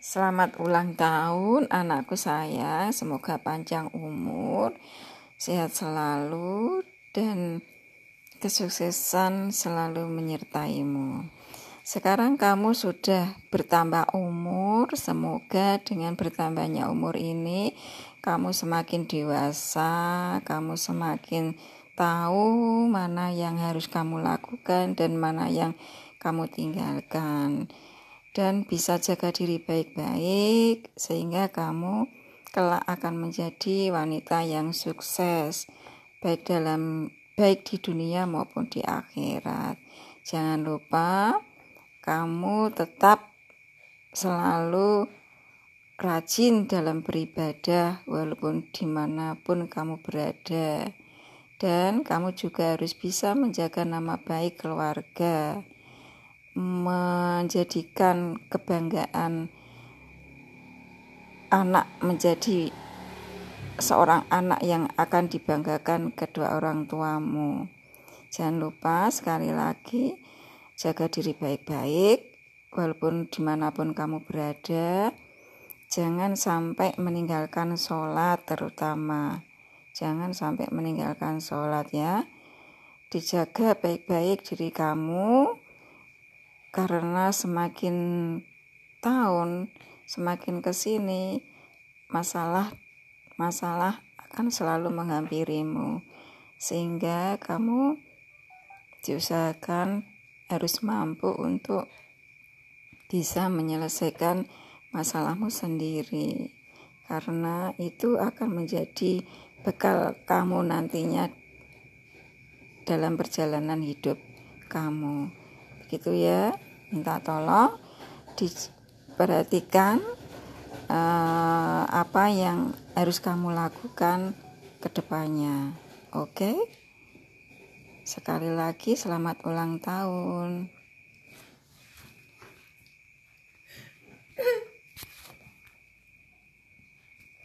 Selamat ulang tahun anakku sayang, semoga panjang umur, sehat selalu dan kesuksesan selalu menyertaimu. Sekarang kamu sudah bertambah umur, semoga dengan bertambahnya umur ini kamu semakin dewasa, kamu semakin tahu mana yang harus kamu lakukan dan mana yang kamu tinggalkan dan bisa jaga diri baik-baik sehingga kamu kelak akan menjadi wanita yang sukses baik dalam baik di dunia maupun di akhirat. Jangan lupa kamu tetap selalu rajin dalam beribadah walaupun di mana pun kamu berada dan kamu juga harus bisa menjaga nama baik keluarga menjadikan kebanggaan anak menjadi seorang anak yang akan dibanggakan kedua orang tuamu. Jangan lupa sekali lagi jaga diri baik-baik walaupun di mana pun kamu berada. Jangan sampai meninggalkan sholat terutama. Jangan sampai meninggalkan sholat ya. Dijaga baik-baik diri kamu karena semakin tahun semakin ke sini masalah masalah akan selalu menghampirimu. Sehingga kamu diusahakan harus mampu untuk bisa menyelesaikan masalahmu sendiri. Karena itu akan menjadi bekal kamu nantinya dalam perjalanan hidup kamu gitu ya. Minta tolong diperhatikan uh, apa yang harus kamu lakukan ke depannya. Oke? Okay? sekali lagi selamat ulang tahun